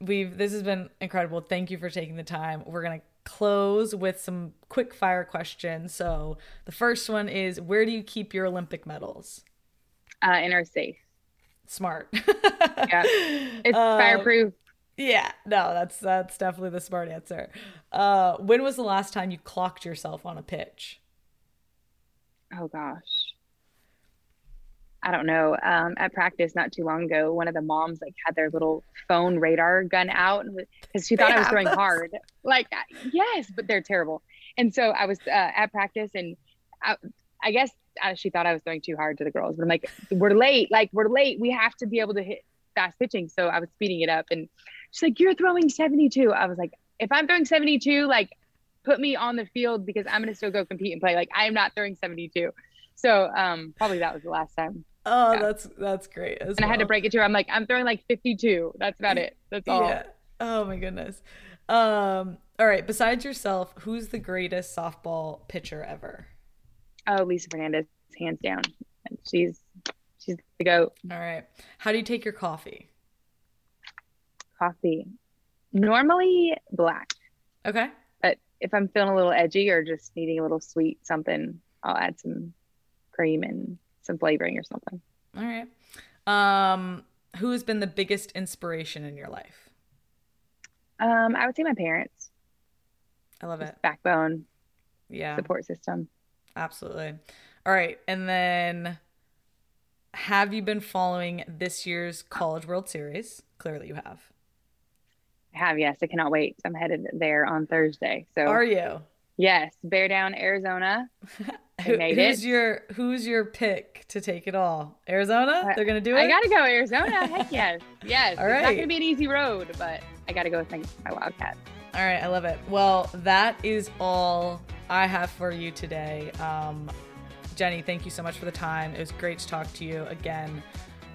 We've this has been incredible. Thank you for taking the time. We're going to close with some quick fire questions. So, the first one is where do you keep your Olympic medals? Uh in our safe. Smart. yeah. It's uh, fireproof yeah, no, that's that's definitely the smart answer. Uh, when was the last time you clocked yourself on a pitch? Oh gosh, I don't know. Um, at practice not too long ago, one of the moms like had their little phone radar gun out because she thought I was throwing hard. Like yes, but they're terrible. And so I was uh, at practice, and I, I guess uh, she thought I was throwing too hard to the girls. But I'm like, we're late. Like we're late. We have to be able to hit fast pitching. So I was speeding it up and she's like, You're throwing 72. I was like, If I'm throwing 72, like put me on the field because I'm gonna still go compete and play. Like I am not throwing 72. So um probably that was the last time. Oh, yeah. that's that's great. and well. I had to break it to her. I'm like, I'm throwing like 52. That's about it. That's all. Yeah. Oh my goodness. Um, all right. Besides yourself, who's the greatest softball pitcher ever? Oh, Lisa Fernandez, hands down. She's she's the goat. All right. How do you take your coffee? Coffee. Normally black. Okay. But if I'm feeling a little edgy or just needing a little sweet something, I'll add some cream and some flavoring or something. All right. Um, who has been the biggest inspiration in your life? Um, I would say my parents. I love it. Backbone. Yeah. Support system. Absolutely. All right. And then have you been following this year's College World Series? Clearly you have. Have, yes. I cannot wait. I'm headed there on Thursday. So Are you? Yes, Bear Down, Arizona. Who, who's it. your who's your pick to take it all? Arizona? They're gonna do it. I gotta go Arizona. Heck yes, yes. All It's not gonna be an easy road, but I gotta go with my, my Wildcats. All right, I love it. Well, that is all I have for you today. Um, Jennie, thank you so much for the time. It was great to talk to you again.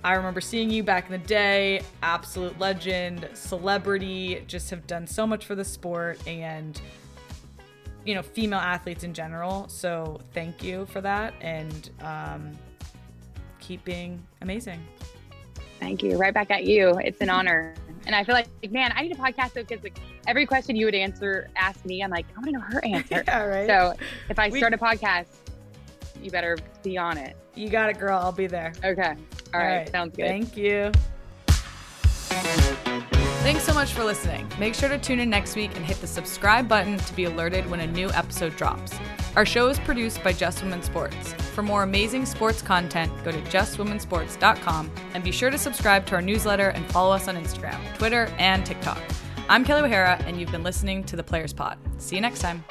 I remember seeing you back in the day, absolute legend, celebrity, just have done so much for the sport and you know, female athletes in general. So thank you for that and um, keep being amazing. Thank you. Right back at you. It's an honor. And I feel like, man, I need a podcast though, because like every question you would answer, ask me, I'm like, I want to know her answer. yeah, right. So if I We- start a podcast, you better be on it. you got it, girl. I'll be there. Okay. All right. Sounds good. Thank you. Thanks so much for listening. Make sure to tune in next week and hit the subscribe button to be alerted when a new episode drops. Our show is produced by Just Women Sports. For more amazing sports content, go to justwomensports.com and be sure to subscribe to our newsletter and follow us on Instagram, Twitter, and TikTok. I'm Kelley O'Hara, and you've been listening to the Players Pod. See you next time.